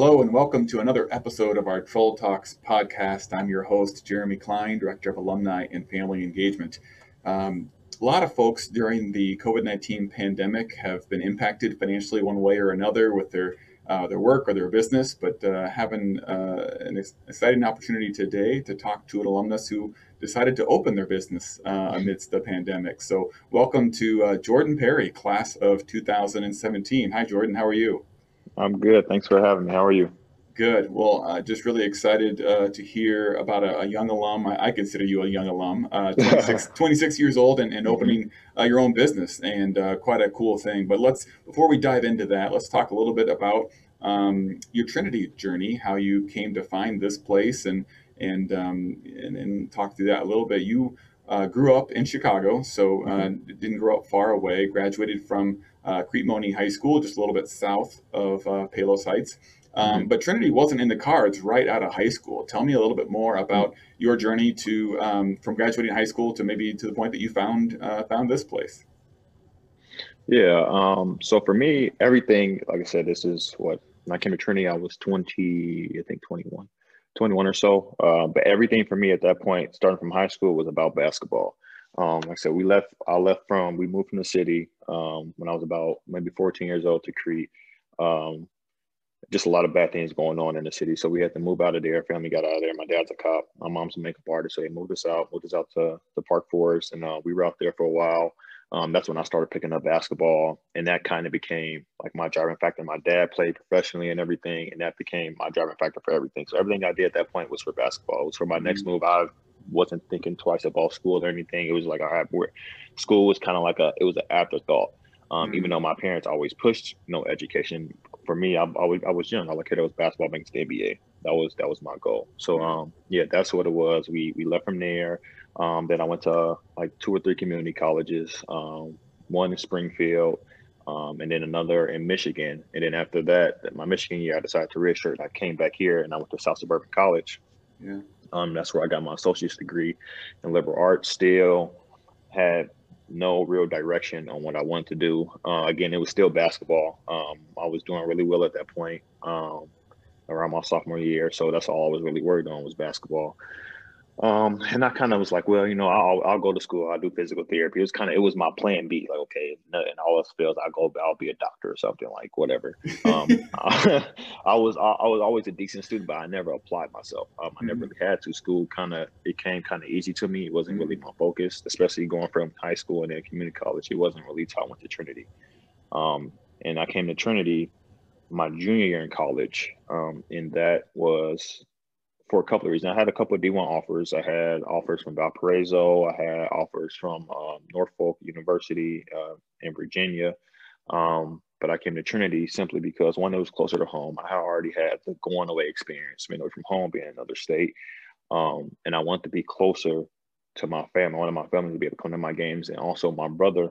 Hello and welcome to another episode of our Troll Talks podcast. I'm your host, Jeremy Klein, Director of Alumni and Family Engagement. Um, a lot of folks during the COVID 19 pandemic have been impacted financially one way or another with their uh, their work or their business, but uh, having uh, an exciting opportunity today to talk to an alumnus who decided to open their business uh, amidst the pandemic. So, welcome to uh, Jordan Perry, class of 2017. Hi, Jordan. How are you? I'm good. Thanks for having me. How are you? Good. Well, uh, just really excited uh, to hear about a, a young alum. I, I, consider you a young alum, uh, 26, 26, years old, and, and opening uh, your own business, and uh, quite a cool thing. But let's before we dive into that, let's talk a little bit about um, your Trinity journey, how you came to find this place, and and um, and, and, talk through that a little bit. You uh, grew up in Chicago, so mm-hmm. didn't grow up far away. Graduated from uh, Crete Monee High School, just a little bit south of uh, Palos Heights. Um, mm-hmm. But Trinity wasn't in the cards right out of high school. Tell me a little bit more about your journey to um, from graduating high school to maybe to the point that you found uh, found this place. Yeah. Um, so for me, everything, like I said, this is what when I came to Trinity, I was 20, I think 21, 21 or so. Uh, but everything for me at that point, starting from high school, was about basketball. Um, like I said, we left. I left from. We moved from the city um, when I was about maybe 14 years old to Crete. Um, just a lot of bad things going on in the city, so we had to move out of there. Family got out of there. My dad's a cop. My mom's a makeup artist, so they moved us out. Moved us out to the Park Forest, and uh, we were out there for a while. Um, that's when I started picking up basketball, and that kind of became like my driving factor. My dad played professionally and everything, and that became my driving factor for everything. So everything I did at that point was for basketball. It was for my next mm-hmm. move. I wasn't thinking twice about school or anything. It was like, all right, school was kind of like a, it was an afterthought. Um, mm-hmm. Even though my parents always pushed, you know, education. For me, I always I was young. All I cared was basketball, making the NBA. That was that was my goal. So um, yeah, that's what it was. We we left from there. Um, then I went to like two or three community colleges. Um, one in Springfield, um, and then another in Michigan. And then after that, my Michigan year, I decided to redshirt. I came back here and I went to South Suburban College. Yeah. Um, that's where I got my associate's degree in liberal arts. Still had no real direction on what I wanted to do. Uh, again, it was still basketball. Um, I was doing really well at that point um, around my sophomore year, so that's all I was really worried on was basketball. Um, and I kind of was like, well, you know, I'll I'll go to school. I'll do physical therapy. It was kind of it was my plan B. Like, okay, and all else fails, I'll go. I'll be a doctor or something like whatever. Um, I, I, was I, I, was always a decent student, but I never applied myself. Um, I never mm-hmm. really had to. School kind of it came kind of easy to me. It wasn't mm-hmm. really my focus, especially going from high school and then community college. It wasn't really until I went to Trinity. Um, and I came to Trinity my junior year in college, um, and that was for a couple of reasons. I had a couple of D1 offers. I had offers from Valparaiso. I had offers from um, Norfolk University uh, in Virginia. Um, but I came to Trinity simply because one, it was closer to home. I already had the going away experience, being away from home, being in another state. Um, and I wanted to be closer to my family. I wanted my family to be able to come to my games. And also my brother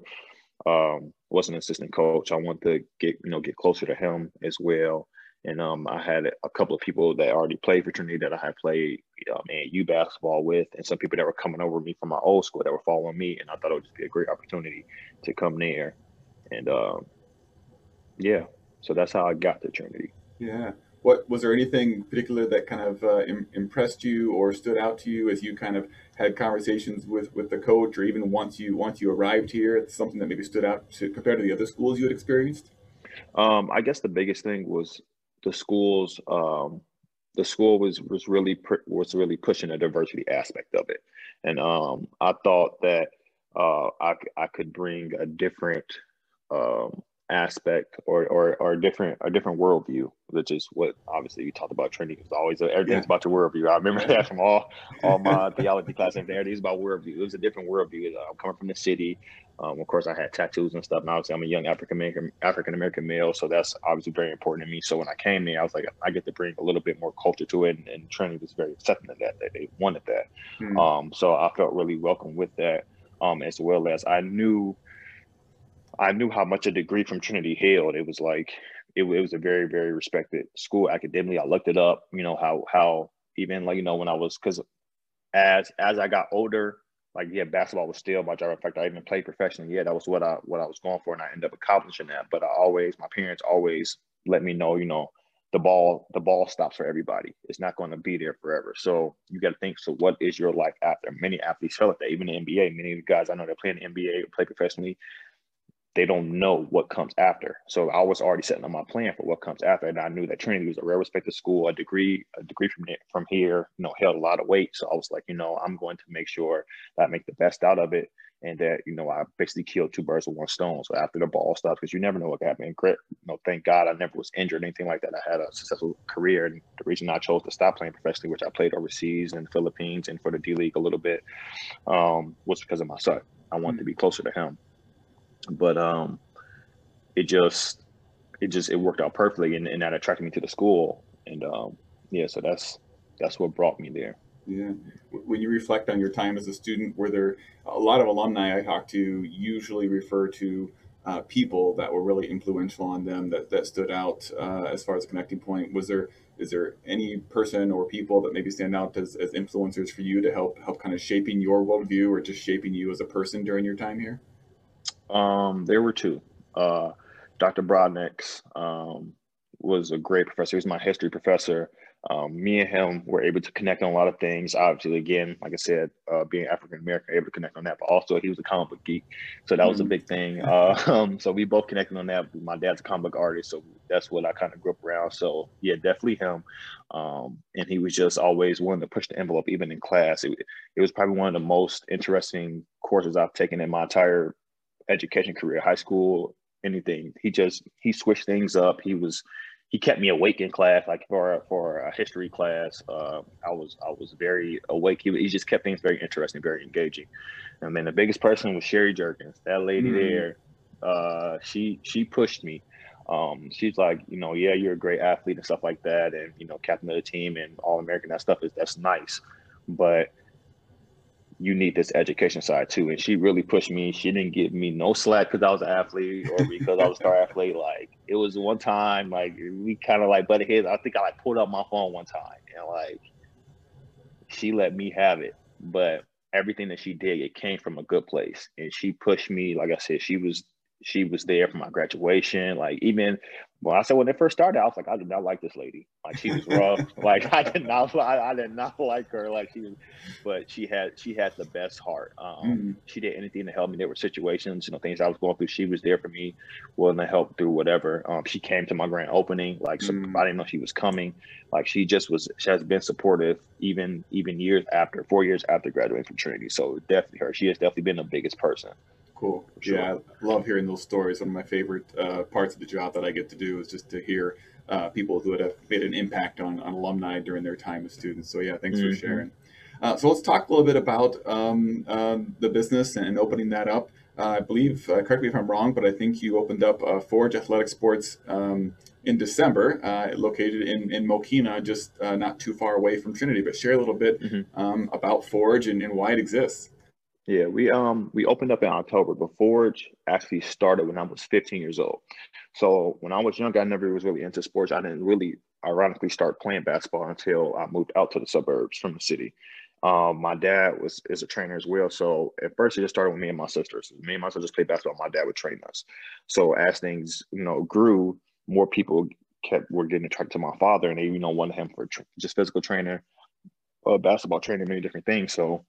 um, was an assistant coach. I wanted to get, you know, get closer to him as well. And um, I had a couple of people that already played for Trinity that I had played um, U basketball with, and some people that were coming over me from my old school that were following me. And I thought it would just be a great opportunity to come there. And um, yeah, so that's how I got to Trinity. Yeah. What was there anything particular that kind of uh, Im- impressed you or stood out to you as you kind of had conversations with, with the coach, or even once you once you arrived here, something that maybe stood out to compared to the other schools you had experienced? Um, I guess the biggest thing was the schools um, the school was was really was really pushing the diversity aspect of it, and um, I thought that uh, I I could bring a different um, aspect or, or or a different a different worldview, which is what obviously you talked about training It's always everything's yeah. about your worldview. I remember that from all all my theology class and everything's about worldview. It was a different worldview. I'm coming from the city. Um, of course, I had tattoos and stuff, and obviously, I'm a young African American African American male, so that's obviously very important to me. So when I came there, I was like, I get to bring a little bit more culture to it, and, and Trinity was very accepting of that. That they wanted that. Mm-hmm. Um, so I felt really welcome with that, um, as well as I knew I knew how much a degree from Trinity held. It was like it, it was a very very respected school academically. I looked it up. You know how how even like you know when I was because as as I got older, like yeah, basketball was still my job. In fact, I even played professionally. Yeah, that was what I what I was going for, and I ended up accomplishing that. But I always my parents always let me know, you know, the ball the ball stops for everybody. It's not going to be there forever. So you got to think. So what is your life after? Many athletes feel like that. Even the NBA, many of the guys I know that play in the NBA or play professionally, they don't know what comes after. So I was already setting up my plan for what comes after, and I knew that Trinity was a well respected school. A degree, a degree from from here, you know, held a lot of weight. So I was like, you know, I'm going to make sure that I make the best out of it and that you know I basically killed two birds with one stone. So after the ball stopped, because you never know what can happen. Great, you know, thank God I never was injured, anything like that. I had a successful career, and the reason I chose to stop playing professionally, which I played overseas in the Philippines and for the D League a little bit, um, was because of my son. I wanted mm-hmm. to be closer to him, but um, it just it just it worked out perfectly, and, and that attracted me to the school, and um, yeah, so that's that's what brought me there. Yeah. When you reflect on your time as a student, were there a lot of alumni I talk to usually refer to uh, people that were really influential on them that, that stood out uh, as far as connecting point? Was there is there any person or people that maybe stand out as, as influencers for you to help help kind of shaping your worldview or just shaping you as a person during your time here? Um, there were two. Uh, Dr. Brodnix um, was a great professor. He was my history professor um, me and him were able to connect on a lot of things. Obviously, again, like I said, uh, being African American, able to connect on that. But also, he was a comic book geek, so that mm-hmm. was a mm-hmm. big thing. Uh, um, so we both connected on that. My dad's a comic book artist, so that's what I kind of grew up around. So yeah, definitely him. Um, and he was just always willing to push the envelope, even in class. It, it was probably one of the most interesting courses I've taken in my entire education career, high school, anything. He just he switched things up. He was he kept me awake in class, like for for a history class. Uh, I was I was very awake. He, he just kept things very interesting, very engaging. And then the biggest person was Sherry Jerkins. That lady mm-hmm. there, uh, she she pushed me. Um, she's like, you know, yeah, you're a great athlete and stuff like that, and you know, captain of the team and all American. That stuff is that's nice, but you need this education side too. And she really pushed me. She didn't give me no slack because I was an athlete or because I was a star athlete. Like it was one time, like we kind of like butted heads. I think I like pulled up my phone one time and like she let me have it. But everything that she did, it came from a good place. And she pushed me, like I said, she was she was there for my graduation. Like even when I said when it first started, I was like, I did not like this lady. Like she was rough. like I did not, I, I, did not like her. Like she was, but she had she had the best heart. Um, mm-hmm. She did anything to help me. There were situations, you know, things I was going through. She was there for me, willing to help through whatever. Um, she came to my grand opening. Like so mm-hmm. I didn't know she was coming. Like she just was. She has been supportive even even years after, four years after graduating from Trinity. So definitely her. She has definitely been the biggest person. Cool. Sure. Yeah, I love hearing those stories. One of my favorite uh, parts of the job that I get to do is just to hear uh, people who have made an impact on, on alumni during their time as students. So yeah, thanks mm-hmm. for sharing. Uh, so let's talk a little bit about um, um the business and opening that up. Uh, I believe, uh, correct me if I'm wrong, but I think you opened up uh, Forge Athletic Sports um, in December, located in, in Mokena, just not too far away from Trinity. But share a little bit mm-hmm. um, about Forge and, and why it exists. Yeah, we um we opened up in October, but Forge actually started when I was 15 years old. So when I was young, I never was really into sports. I didn't really, ironically, start playing basketball until I moved out to the suburbs from the city. Um, my dad was is a trainer as well. So at first, it just started with me and my sisters. Me and my sisters played basketball. My dad would train us. So as things you know grew, more people kept were getting attracted to my father, and they you know wanted him for just physical trainer, uh, basketball trainer, many different things. So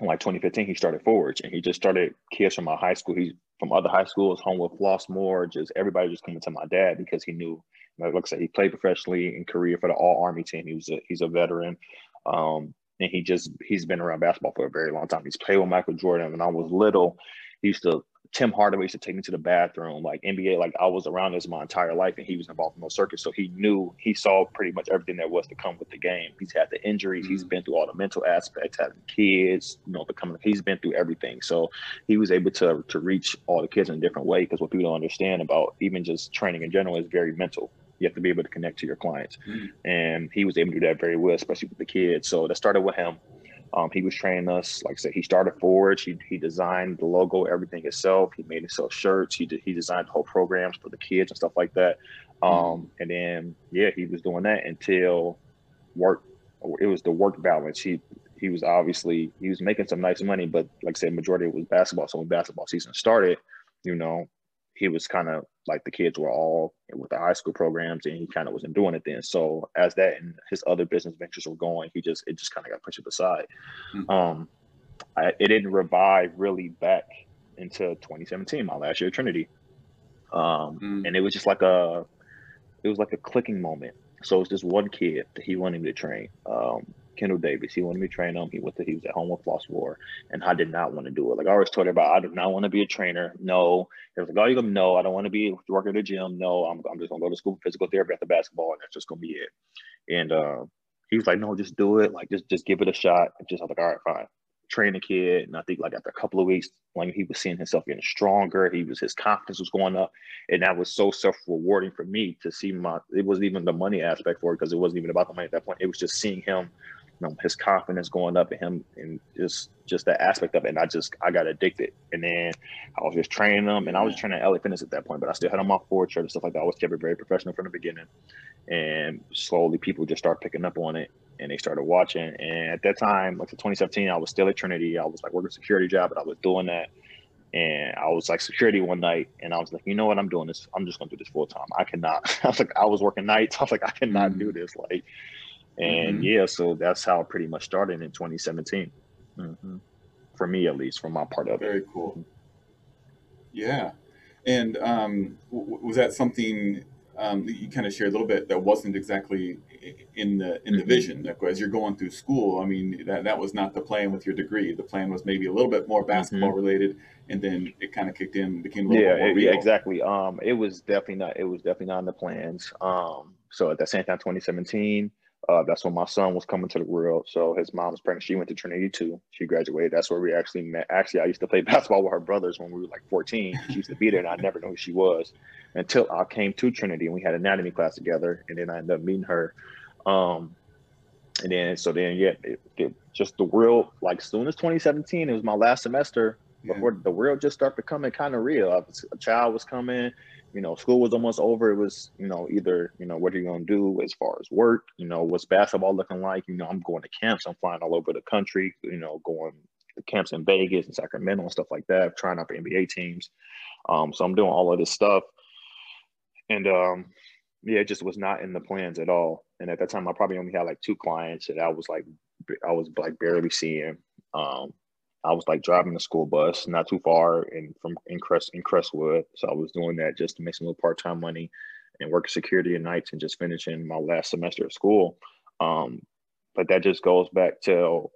like 2015, he started Forge and he just started kids from my high school. He from other high schools, Homewood-Flossmoor, just everybody just coming to my dad because he knew, like I said, he played professionally in Korea for the All Army team. He was a, he's a veteran, um, and he just he's been around basketball for a very long time. He's played with Michael Jordan. When I was little, he used to Tim Hardaway used to take me to the bathroom, like NBA, like I was around this my entire life, and he was involved in those circuits, so he knew he saw pretty much everything that was to come with the game. He's had the injuries, mm-hmm. he's been through all the mental aspects, having kids, you know, becoming. He's been through everything, so he was able to to reach all the kids in a different way. Because what people don't understand about even just training in general is very mental. You have to be able to connect to your clients, mm-hmm. and he was able to do that very well, especially with the kids. So that started with him. Um, he was training us. Like I said, he started Forge. He, he designed the logo, everything himself. He made himself shirts. He did, he designed the whole programs for the kids and stuff like that. Um, mm-hmm. And then yeah, he was doing that until work. It was the work balance. He he was obviously he was making some nice money, but like I said, majority of was basketball. So when basketball season started, you know, he was kind of like the kids were all with the high school programs and he kind of wasn't doing it then. So as that and his other business ventures were going, he just it just kind of got pushed aside. Mm-hmm. Um, I, it didn't revive really back into 2017, my last year at Trinity. Um, mm. and it was just like a it was like a clicking moment. So it's just one kid that he wanted me to train. Um, Kendall Davis. He wanted me to train him. He went to he was at Homewood-Flossmoor, and I did not want to do it. Like I always told everybody, I do not want to be a trainer. No. It was like, oh, you gonna no, I don't want to be working at the gym. No, I'm, I'm just gonna go to school for physical therapy the basketball, and that's just gonna be it. And uh, he was like, no, just do it. Like just just give it a shot. And just I was like, all right, fine. Train the kid, and I think like after a couple of weeks, like he was seeing himself getting stronger, he was his confidence was going up, and that was so self rewarding for me to see my. It wasn't even the money aspect for it because it wasn't even about the money at that point. It was just seeing him you know, his confidence going up in him and just just that aspect of it. And I just I got addicted. And then I was just training them and I was training LA Fitness at that point, but I still had on my forward shirt and stuff like that. I was kept it very professional from the beginning. And slowly people just started picking up on it and they started watching. And at that time, like in 2017, I was still at Trinity. I was like working a security job, but I was doing that. And I was like security one night, and I was like, you know what, I'm doing this. I'm just gonna do this full time. I cannot. I was like, I was working nights. I was like, I cannot do mm. this. Like, and mm-hmm. yeah, so that's how it pretty much started in 2017. Mm-hmm. For me, at least, from my part of Very it. Very cool. Yeah. And um, w- was that something um, that you kind of shared a little bit that wasn't exactly in the in the mm-hmm. vision like as you're going through school i mean that, that was not the plan with your degree the plan was maybe a little bit more basketball mm-hmm. related and then it kind of kicked in became a little yeah, bit more real. yeah exactly um it was definitely not it was definitely not in the plans um so at the same time 2017 uh, that's when my son was coming to the world. So his mom was pregnant. She went to Trinity too. She graduated. That's where we actually met. Actually, I used to play basketball with her brothers when we were like 14. She used to be there, and I never knew who she was until I came to Trinity and we had anatomy class together. And then I ended up meeting her. Um, and then so then yeah, it, it just the world. like soon as 2017, it was my last semester before yeah. the world just started becoming kind of real. Was, a child was coming you know, school was almost over. It was, you know, either, you know, what are you going to do as far as work? You know, what's basketball looking like? You know, I'm going to camps. I'm flying all over the country, you know, going to camps in Vegas and Sacramento and stuff like that, trying out for NBA teams. Um, so I'm doing all of this stuff. And um, yeah, it just was not in the plans at all. And at that time, I probably only had like two clients that I was like, I was like barely seeing. Um, I was like driving the school bus not too far and from in Crest in Crestwood. So I was doing that just to make some little part time money and working security at nights and just finishing my last semester of school. Um, but that just goes back to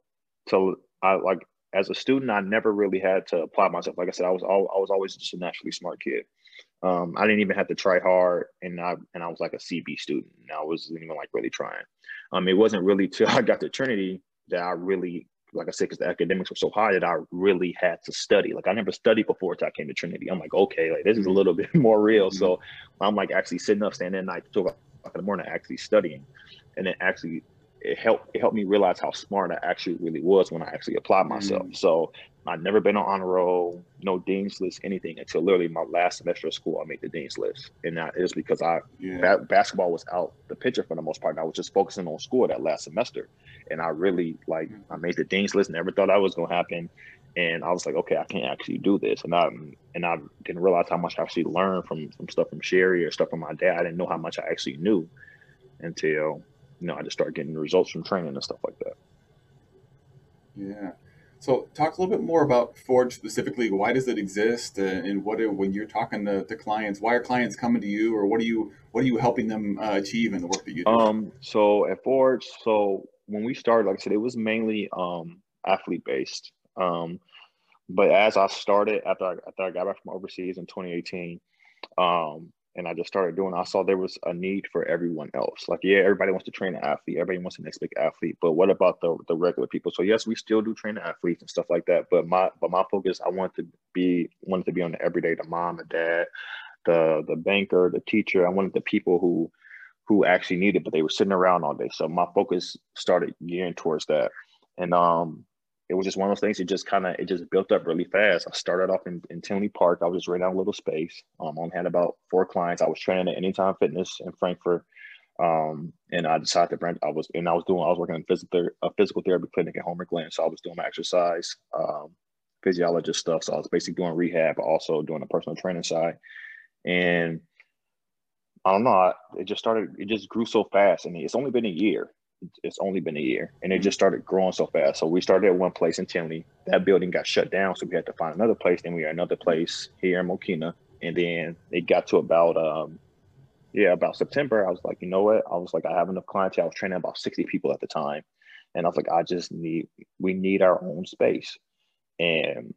to I like as a student, I never really had to apply myself. Like I said, I was all, I was always just a naturally smart kid. Um, I didn't even have to try hard, and I and I was like a CB student. I wasn't even like really trying. Um, it wasn't really till I got to Trinity that I really like I said, because the academics were so high that I really had to study. Like I never studied before until I came to Trinity. I'm like, okay, like this is a little bit more real. Mm-hmm. So I'm like actually sitting up, standing at night, two o'clock in the morning, actually studying, and then actually it helped it helped me realize how smart I actually really was when I actually applied myself. Mm-hmm. So I'd never been on honor roll, no dean's list, anything until literally my last semester of school. I made the dean's list, and that is because I yeah. ba- basketball was out the picture for the most part. And I was just focusing on school that last semester, and I really like I made the dean's list. Never thought that was gonna happen, and I was like, okay, I can't actually do this, and I and I didn't realize how much I actually learned from from stuff from Sherry or stuff from my dad. I didn't know how much I actually knew until you know I just started getting results from training and stuff like that. Yeah. So, talk a little bit more about Forge specifically. Why does it exist, uh, and what are, when you're talking to, to clients, why are clients coming to you, or what are you what are you helping them uh, achieve in the work that you do? Um, so at Forge, so when we started, like I said, it was mainly um, athlete based. Um, but as I started after I, after I got back from overseas in 2018, um, and I just started doing, I saw there was a need for everyone else. Like, yeah, everybody wants to train an athlete, everybody wants the next big athlete, but what about the the regular people? So yes, we still do train athletes and stuff like that. But my but my focus, I wanted to be wanted to be on the everyday, the mom, the dad, the the banker, the teacher. I wanted the people who who actually needed, but they were sitting around all day. So my focus started gearing towards that. And um it was just one of those things. It just kind of it just built up really fast. I started off in, in Tinley Park. I was just renting out a little space. Um, I had about four clients. I was training at Anytime Fitness in Frankfort, um, and I decided to branch. I was and I was doing I was working in physical a physical therapy clinic at Homer Glen. So I was doing my exercise, um, physiologist stuff. So I was basically doing rehab, also doing the personal training side. And I don't know, it just started, it just grew so fast. and it's only been a year. It's only been a year and it just started growing so fast. So we started at one place in Tinley. That building got shut down. So we had to find another place. Then we had another place here in Mokena. And then it got to about, um, yeah, about September. I was like, you know what? I was like, I have enough clientele. I was training about 60 people at the time. And I was like, I just need, we need our own space. And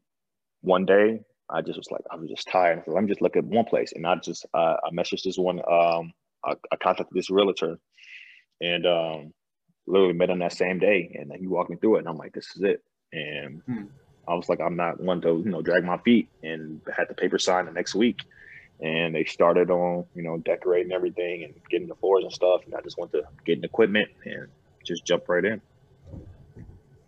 one day I just was like, I was just tired. I said, let me just look at one place. And I just, uh, I messaged this one, um, I, I, contacted this realtor and um, literally met him that same day. And he walked me through it. And I'm like, this is it. And hmm. I was like, I'm not one to, you know, drag my feet and had the paper signed the next week. And they started on, you know, decorating everything and getting the floors and stuff. And I just went to getting equipment and just jump right in.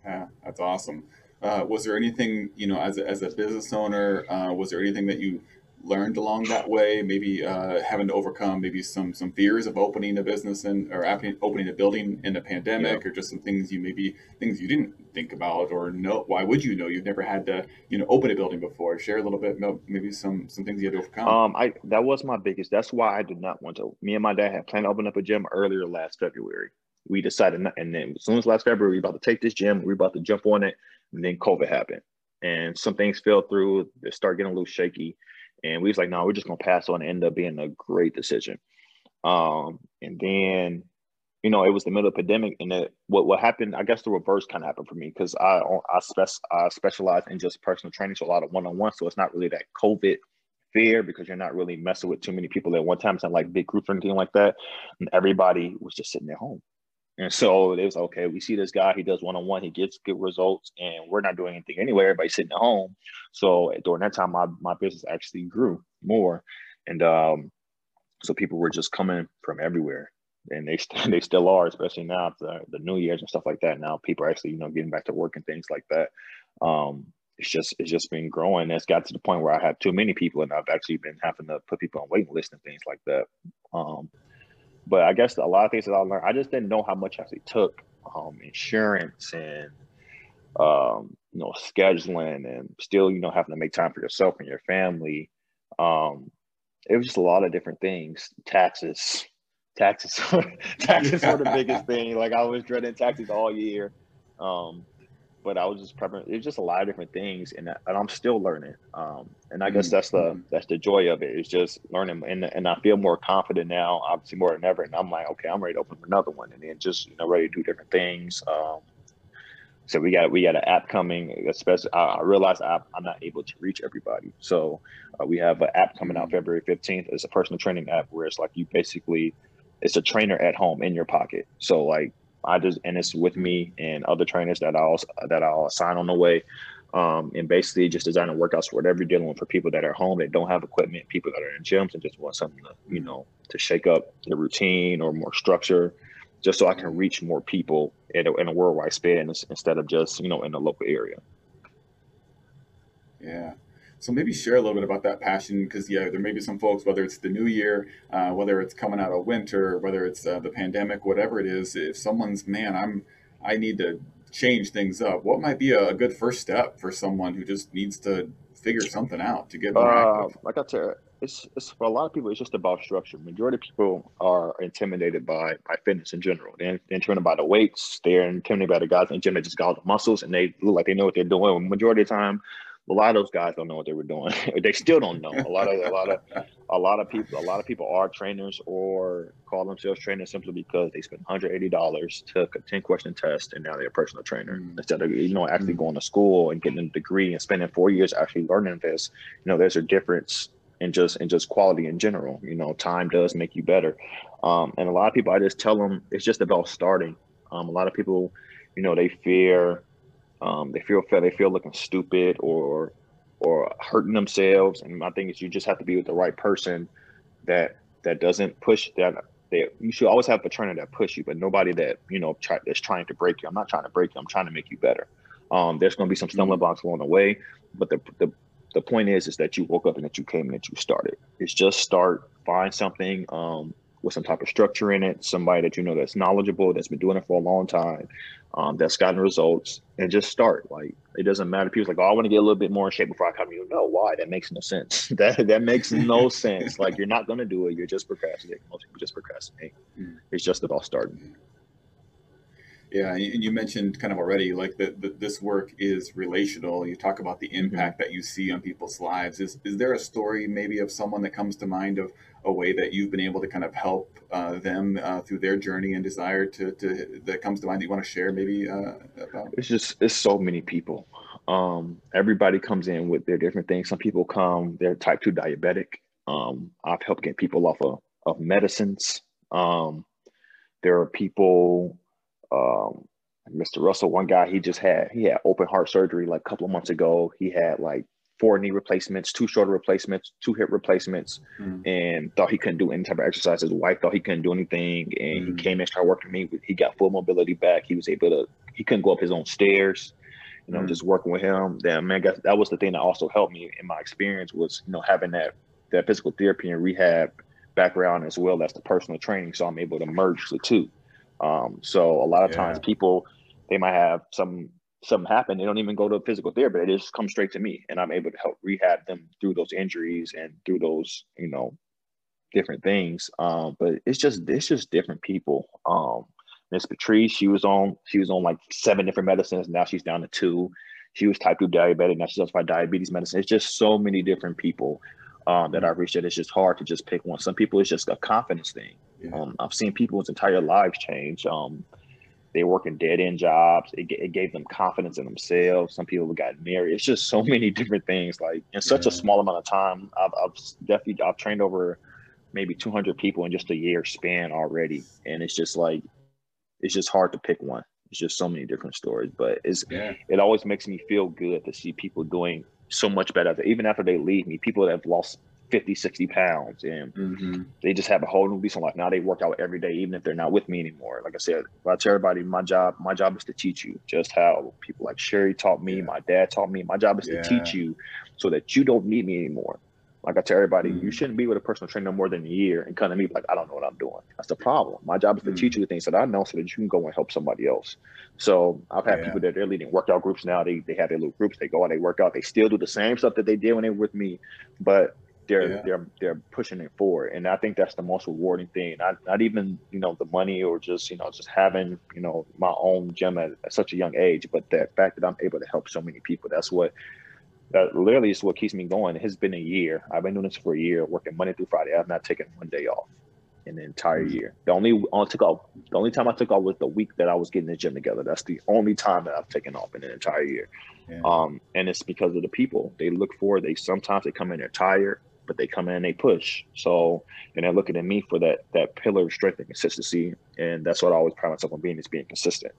Yeah, that's awesome. Uh, was there anything, you know, as a, as a business owner, uh, was there anything that you learned along that way? Maybe uh, having to overcome maybe some some fears of opening a business and or opening a building in a pandemic, yeah. or just some things you maybe things you didn't think about or know. Why would you know? You've never had to, you know, open a building before. Share a little bit, maybe some some things you had to overcome. Um, I that was my biggest. That's why I did not want to. Me and my dad had planned to open up a gym earlier last February. We decided, not, and then as soon as last February, we're about to take this gym. we're about to jump on it and then COVID happened, and some things fell through. They start getting a little shaky, and we was like, "No, we're just gonna pass on." And end up being a great decision. Um, and then, you know, it was the middle of the pandemic, and what what happened? I guess the reverse kind of happened for me because I I, spec- I specialize in just personal training, so a lot of one on one. So it's not really that COVID fear because you're not really messing with too many people at one time. It's not like big groups or anything like that. And everybody was just sitting at home. And so it was okay. We see this guy. He does one on one. He gets good results, and we're not doing anything anyway. Everybody's sitting at home. So during that time, my my business actually grew more, and um, so people were just coming from everywhere, and they they still are, especially now the the New Year's and stuff like that. Now people are actually you know getting back to work and things like that. Um, it's just it's just been growing. It's got to the point where I have too many people, and I've actually been having to put people on waiting list and things like that. Um, but I guess a lot of things that I learned, I just didn't know how much actually took um, insurance and um, you know scheduling and still you know having to make time for yourself and your family. Um, it was just a lot of different things. Taxes, taxes, taxes were the biggest thing. Like I was dreading taxes all year. Um, but I was just prepping. It's just a lot of different things, and, and I'm still learning. Um, and I guess mm-hmm. that's the mm-hmm. that's the joy of it. It's just learning, and and I feel more confident now, obviously more than ever. And I'm like, okay, I'm ready to open another one, and then just you know ready to do different things. Um, so we got we got an app coming. Especially, I, I realize I, am not able to reach everybody. So uh, we have an app coming out mm-hmm. February 15th. It's a personal training app where it's like you basically it's a trainer at home in your pocket. So like I just and it's with me and other trainers that I'll that I'll assign on the way. Um, and basically just designing workouts for whatever you're dealing with for people that are home that don't have equipment, people that are in gyms and just want something to, you know, to shake up the routine or more structure, just so I can reach more people in a, in a worldwide span instead of just, you know, in the local area. Yeah. So maybe share a little bit about that passion because yeah, there may be some folks, whether it's the new year, uh, whether it's coming out of winter, whether it's uh, the pandemic, whatever it is. If someone's man, I'm, I need to change things up. What might be a, a good first step for someone who just needs to figure something out to get more uh, active? Like I said, it's, it's for a lot of people. It's just about structure. Majority of people are intimidated by by fitness in general. They're, they're intimidated by the weights. They're intimidated by the guys in the gym that just got all the muscles and they look like they know what they're doing. Majority of the time, a lot of those guys don't know what they were doing. they still don't know. A lot of a lot of a lot of people a lot of people are trainers or call themselves trainers simply because they spent hundred eighty dollars, took a ten question test, and now they're a personal trainer mm-hmm. instead of you know actually mm-hmm. going to school and getting a degree and spending four years actually learning this. You know, there's a difference in just in just quality in general. You know, time does make you better. Um, and a lot of people, I just tell them it's just about starting. Um, a lot of people, you know, they fear um, they feel they feel looking stupid or or hurting themselves. And my thing is, you just have to be with the right person that that doesn't push that. They, you should always have a trainer that push you, but nobody that you know try, that's trying to break you. I'm not trying to break you. I'm trying to make you better. Um, there's going to be some stumbling mm-hmm. blocks along the way, but the, the the point is is that you woke up and that you came and that you started. It's just start, find something. Um, with some type of structure in it, somebody that you know that's knowledgeable, that's been doing it for a long time, um, that's gotten results, and just start. Like It doesn't matter. People's like, oh, I want to get a little bit more in shape before I come. You know why? That makes no sense. that that makes no sense. Like you're not gonna do it. You're just procrastinating. Most people just procrastinate. Mm. It's just about starting. Yeah, and you mentioned kind of already like that this work is relational. You talk about the mm-hmm. impact that you see on people's lives. Is is there a story maybe of someone that comes to mind of a way that you've been able to kind of help uh, them uh, through their journey and desire to, to that comes to mind that you want to share maybe uh, about? It's just it's so many people. Um, everybody comes in with their different things. Some people come they're type two diabetic. Um, I've helped get people off of, of medicines. Um, there are people um, Mr. Russell, one guy, he just had he had open heart surgery like a couple of months ago. He had like four knee replacements, two shoulder replacements, two hip replacements, mm. and thought he couldn't do any type of exercise. His wife thought he couldn't do anything, and mm. he came and started working with me. He got full mobility back. He was able to. He couldn't go up his own stairs. You know, mm. just working with him. That man, that was the thing that also helped me in my experience was you know having that that physical therapy and rehab background as well as the personal training. So I'm able to merge the two. Um, so a lot of yeah. times people they might have some something happen, they don't even go to physical therapy. They just come straight to me, and I'm able to help rehab them through those injuries and through those you know different things. Um, but it's just it's just different people. Um, Miss Patrice, she was on she was on like seven different medicines. Now she's down to two. She was type two diabetic. Now she's also on diabetes medicine. It's just so many different people um, that I've reached that it's just hard to just pick one. Some people it's just a confidence thing. Yeah. Um, I've seen people's entire lives change. Um, they work in dead end jobs. It, it, gave them confidence in themselves. Some people got married. It's just so many different things. Like in such yeah. a small amount of time, I've, I've definitely I've trained over maybe 200 people in just a year span already, and it's just like it's just hard to pick one. It's just so many different stories, but it's yeah. it always makes me feel good to see people doing so much better. Even after they leave me, people that have lost 50, 60 pounds and mm-hmm. they just have a whole new lease on life. Now they work out every day, even if they're not with me anymore. Like I said, I tell everybody my job, my job is to teach you just how people like Sherry taught me, yeah. my dad taught me. My job is yeah. to teach you so that you don't need me anymore. Like I tell everybody, mm-hmm. you shouldn't be with a personal trainer more than a year and come to me like, I don't know what I'm doing. That's the problem. My job is to mm-hmm. teach you the things that I know so that you can go and help somebody else. So I've had yeah. people that they're leading workout groups now. They they have their little groups. They go and they work out. They still do the same stuff that they did when they were with me, but they're yeah. they're they're pushing it forward. And i think that's the most rewarding thing. Not not even you know the money or just you know just having you know my own gym at, at such a young age but the fact that i'm able to help so many people that's what that literally is what keeps me going. It has been a year. I've been doing this for a year working monday through friday. I've not taken one day off in the entire mm-hmm. year. The only only took off the only time i took off was the week that i was getting the gym together. That's the only time that i've taken off in an entire year. Yeah. um and it's because of the people. They look for they sometimes they come in they're tired but they come in and they push. So and they're looking at me for that that pillar of strength and consistency, and that's what I always pride myself on being is being consistent.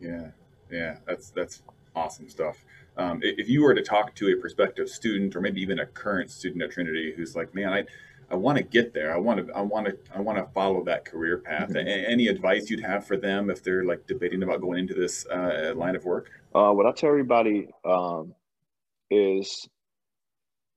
Yeah, yeah, that's that's awesome stuff. Um, if you were to talk to a prospective student or maybe even a current student at Trinity who's like, man, I I want to get there. I want to I want to I want to follow that career path. Mm-hmm. Any advice you'd have for them if they're like debating about going into this uh, line of work? Uh, what I tell everybody um, is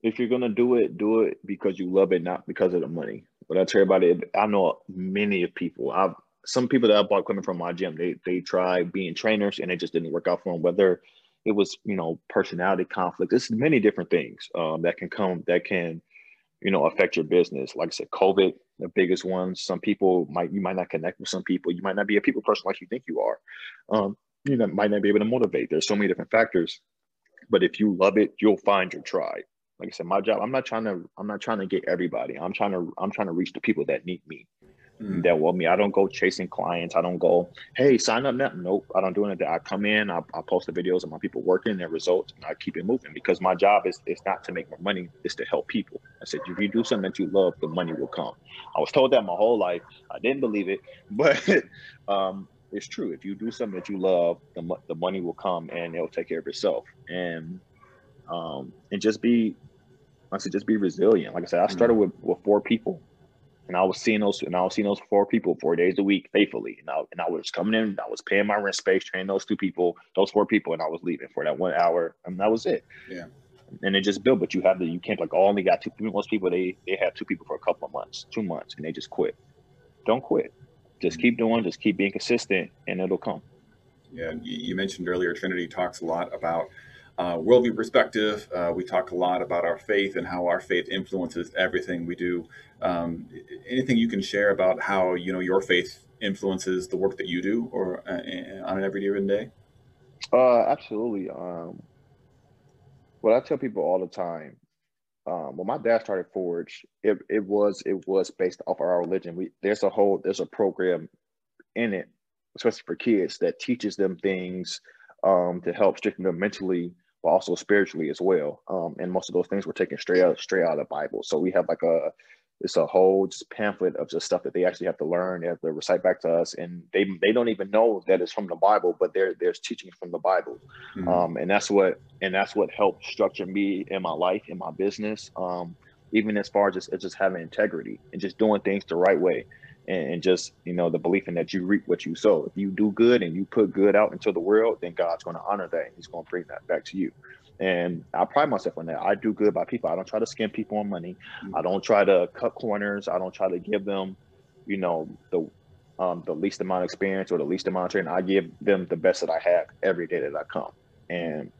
if you're gonna do it, do it because you love it, not because of the money. But I tell everybody, I know many of people. I've some people that I bought coming from my gym. They they tried being trainers and it just didn't work out for them. Whether it was you know personality conflict, there's many different things um, that can come that can you know affect your business. Like I said, COVID, the biggest one. Some people might you might not connect with some people. You might not be a people person like you think you are. Um, you know, might not be able to motivate. There's so many different factors. But if you love it, you'll find your tribe like I said, my job. I'm not trying to. I'm not trying to get everybody. I'm trying to. I'm trying to reach the people that need me, mm. that want me. I don't go chasing clients. I don't go, hey, sign up now. Nope, I don't do anything. I come in. I, I post the videos of my people working their results, and I keep it moving because my job is it's not to make more money. It's to help people. I said, if you do something that you love, the money will come. I was told that my whole life. I didn't believe it, but um, it's true. If you do something that you love, the, the money will come and it'll take care of itself. And um, and just be I said, just be resilient. Like I said, I started mm-hmm. with, with four people and I was seeing those, and I was seeing those four people four days a week faithfully. And I, and I was coming in, I was paying my rent space, training those two people, those four people, and I was leaving for that one hour. And that was it. Yeah. And it just built, but you have the you can't like, oh, only got two people. Most people, they, they have two people for a couple of months, two months, and they just quit. Don't quit. Just mm-hmm. keep doing, just keep being consistent, and it'll come. Yeah, you mentioned earlier Trinity talks a lot about uh, worldview perspective. Uh, we talk a lot about our faith and how our faith influences everything we do. Um, anything you can share about how you know your faith influences the work that you do, or uh, on an everyday day? Uh, absolutely. Um, what I tell people all the time, um, when my dad started Forge, it, it was it was based off of our religion. We there's a whole there's a program in it, especially for kids, that teaches them things um, to help strengthen them mentally, but also spiritually as well. Um, and most of those things were taken straight out straight out of the Bible. So we have like a it's a whole just pamphlet of just stuff that they actually have to learn. They have to recite back to us, and they they don't even know that it's from the Bible, but there there's teachings from the Bible, mm-hmm. um, and that's what and that's what helped structure me in my life, in my business, um, even as far as just as just having integrity and just doing things the right way, and, and just you know the belief in that you reap what you sow. If you do good and you put good out into the world, then God's going to honor that, and He's going to bring that back to you. And I pride myself on that. I do good by people. I don't try to scam people on money. Mm-hmm. I don't try to cut corners. I don't try to give them, you know, the um, the least amount of experience or the least amount of training. I give them the best that I have every day that I come. And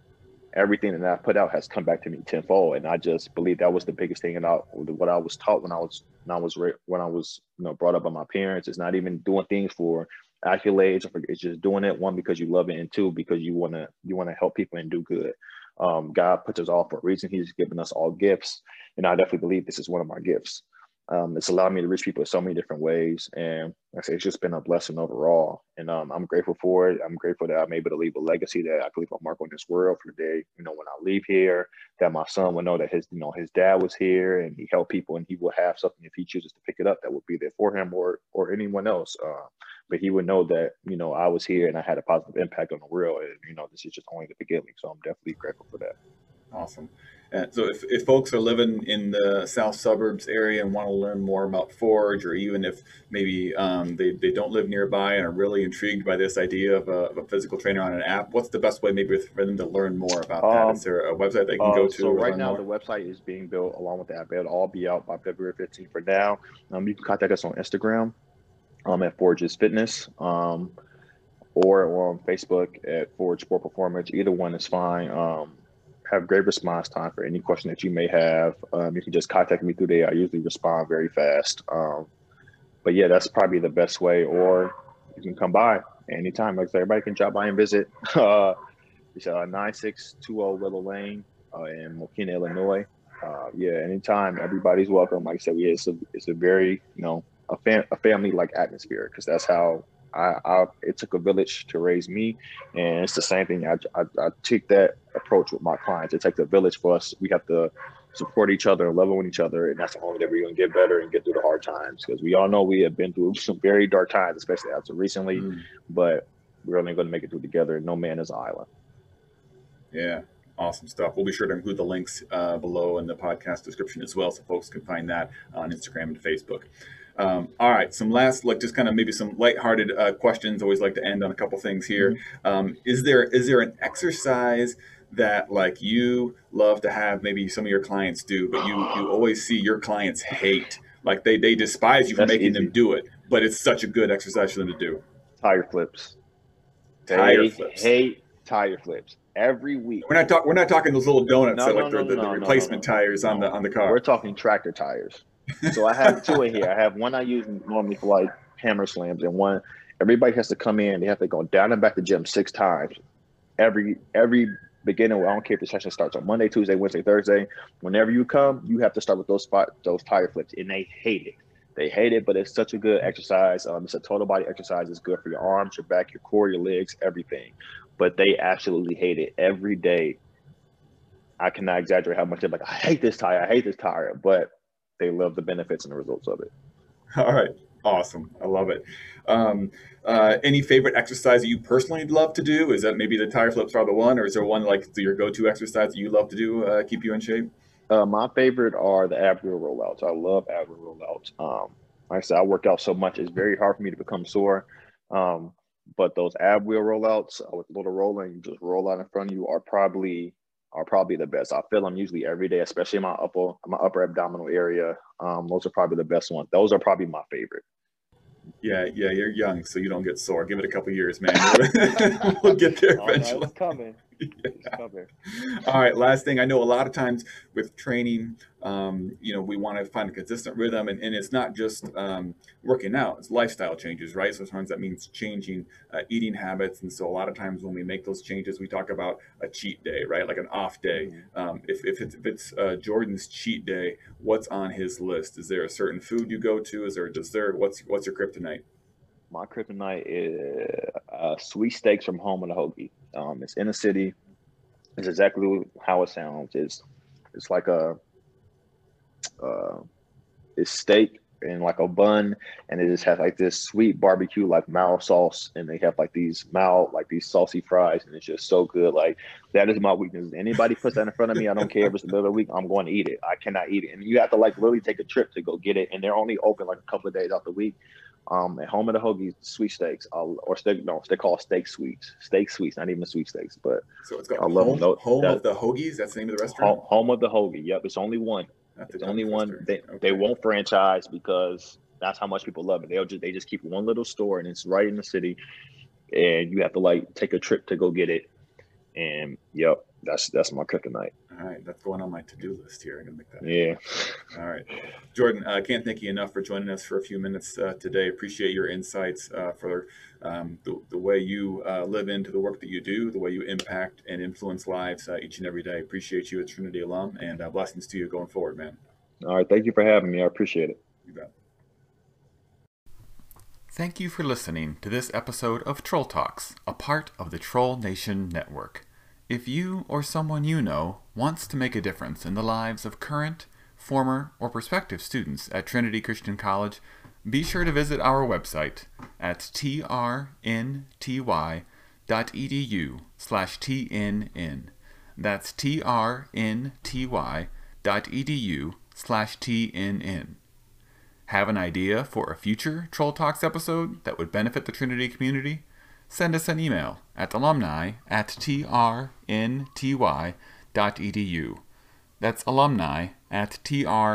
everything that I put out has come back to me tenfold. And I just believe that was the biggest thing about what I was taught when I was when I was when I was you know brought up by my parents. It's not even doing things for accolades it's just doing it one because you love it and two because you want to you want to help people and do good um, God puts us all for a reason. He's given us all gifts. And I definitely believe this is one of my gifts. Um, it's allowed me to reach people in so many different ways. And like I say, it's just been a blessing overall. And um, I'm grateful for it. I'm grateful that I'm able to leave a legacy that I can leave a mark on this world for the day, you know, when I leave here, that my son will know that his, you know, his dad was here and he helped people and he will have something if he chooses to pick it up that will be there for him or, or anyone else. Uh, but he would know that you know I was here and I had a positive impact on the world. And you know, this is just only the beginning. So I'm definitely grateful for that. Awesome. And so if, if folks are living in the south suburbs area and want to learn more about Forge, or even if maybe um, they, they don't live nearby and are really intrigued by this idea of a, of a, physical trainer on an app, what's the best way maybe for them to learn more about that? Um, is there a website they can uh, go to? So right now more? the website is being built along with the app. It'll all be out by February 15th for now. Um, you can contact us on Instagram um, at Forges Fitness um, or on Facebook at Forge Sport Performance. Either one is fine. Um, have great response time for any question that you may have. Um, you can just contact me through there. I usually respond very fast. Um, but yeah, that's probably the best way. Or you can come by anytime. Like everybody can drop by and visit. Uh, it's uh, 9620 Willow Lane uh, in Mokena, Illinois. Uh, yeah, anytime. Everybody's welcome. Like I said, yeah, it's a it's a very you know a, fam- a family like atmosphere because that's how I, I, it took a village to raise me and it's the same thing I, I, I, take that approach with my clients it takes a village for us we have to support each other love on each other and that's the only way we're going to get better and get through the hard times because we all know we have been through some very dark times especially after recently mm. but we're only going to make it through together no man is an island yeah awesome stuff. We'll be sure to include the links uh, below in the podcast description as well, so folks can find that on Instagram and Facebook. Um, all right, some last, like just kind of maybe some lighthearted uh, questions. Always like to end on a couple things here. Mm-hmm. Um, is there is there an exercise that like you love to have maybe some of your clients do, but you you always see your clients hate, like they they despise you for That's making easy. them do it, but it's such a good exercise for them to do. Tire flips. Tire they flips. Hate tire flips every week. We're not talking. We're not talking those little donuts no, that no, like no, the, the, the replacement tires on the on the car. We're talking tractor tires. So I have two in here. I have one I use normally for like hammer slams, and one everybody has to come in. They have to go down and back the gym six times every every beginning. I don't care if the session starts on Monday, Tuesday, Wednesday, Thursday. Whenever you come, you have to start with those spot those tire flips, and they hate it. They hate it, but it's such a good exercise. Um, it's a total body exercise. It's good for your arms, your back, your core, your legs, everything. But they absolutely hate it every day. I cannot exaggerate how much they're like, I hate this tire, I hate this tire. But they love the benefits and the results of it. All right. Awesome. I love it. Um, uh, any favorite exercise that you personally love to do? Is that maybe the tire flips are the one, or is there one like your go-to exercise that you love to do, uh, keep you in shape? Uh, my favorite are the ab wheel rollouts. I love ab wheel rollouts. Um, like I said, I work out so much; it's very hard for me to become sore. Um, but those ab wheel rollouts uh, with a little rolling, you just roll out in front of you, are probably are probably the best. I feel them usually every day, especially in my upper my upper abdominal area. Um, those are probably the best ones. Those are probably my favorite. Yeah, yeah, you're young, so you don't get sore. Give it a couple years, man. we'll get there eventually. Oh, no, it's coming. All right, last thing. I know a lot of times with training, um, you know, we want to find a consistent rhythm, and, and it's not just um, working out; it's lifestyle changes, right? So sometimes that means changing uh, eating habits, and so a lot of times when we make those changes, we talk about a cheat day, right? Like an off day. Mm-hmm. Um, if, if it's, if it's uh, Jordan's cheat day, what's on his list? Is there a certain food you go to? Is there a dessert? What's what's your kryptonite? My kryptonite is uh, sweet steaks from home and a hoagie. Um, it's in the city. It's exactly how it sounds. It's it's like a uh, it's steak and like a bun, and it just has like this sweet barbecue like mild sauce, and they have like these mild like these saucy fries, and it's just so good. Like that is my weakness. Anybody puts that in front of me, I don't care if it's the middle of the week, I'm going to eat it. I cannot eat it, and you have to like literally take a trip to go get it, and they're only open like a couple of days out the week. Um, at home of the hoagies, sweet steaks, or steak, no, they call steak sweets, steak sweets, not even sweet steaks, but so it's got I love home, them. home that, of the hoagies. That's the name of the restaurant. Home, home of the hoagie. Yep, it's only one. It's only one. They okay. they won't franchise because that's how much people love it. They'll just they just keep one little store and it's right in the city, and you have to like take a trip to go get it. And yep, that's that's my kryptonite. All right, that's going on my to-do list here. I'm gonna make that. Yeah. All right, Jordan. I uh, can't thank you enough for joining us for a few minutes uh, today. Appreciate your insights uh, for um, the, the way you uh, live into the work that you do, the way you impact and influence lives uh, each and every day. Appreciate you, a Trinity alum, and uh, blessings to you going forward, man. All right, thank you for having me. I appreciate it. You bet. Thank you for listening to this episode of Troll Talks, a part of the Troll Nation Network. If you or someone you know wants to make a difference in the lives of current, former, or prospective students at Trinity Christian College, be sure to visit our website at trnty.edu slash tnn. That's trnty.edu slash tnn. Have an idea for a future Troll Talks episode that would benefit the Trinity community? Send us an email at alumni at trnty.edu. That's alumni at trnty.edu.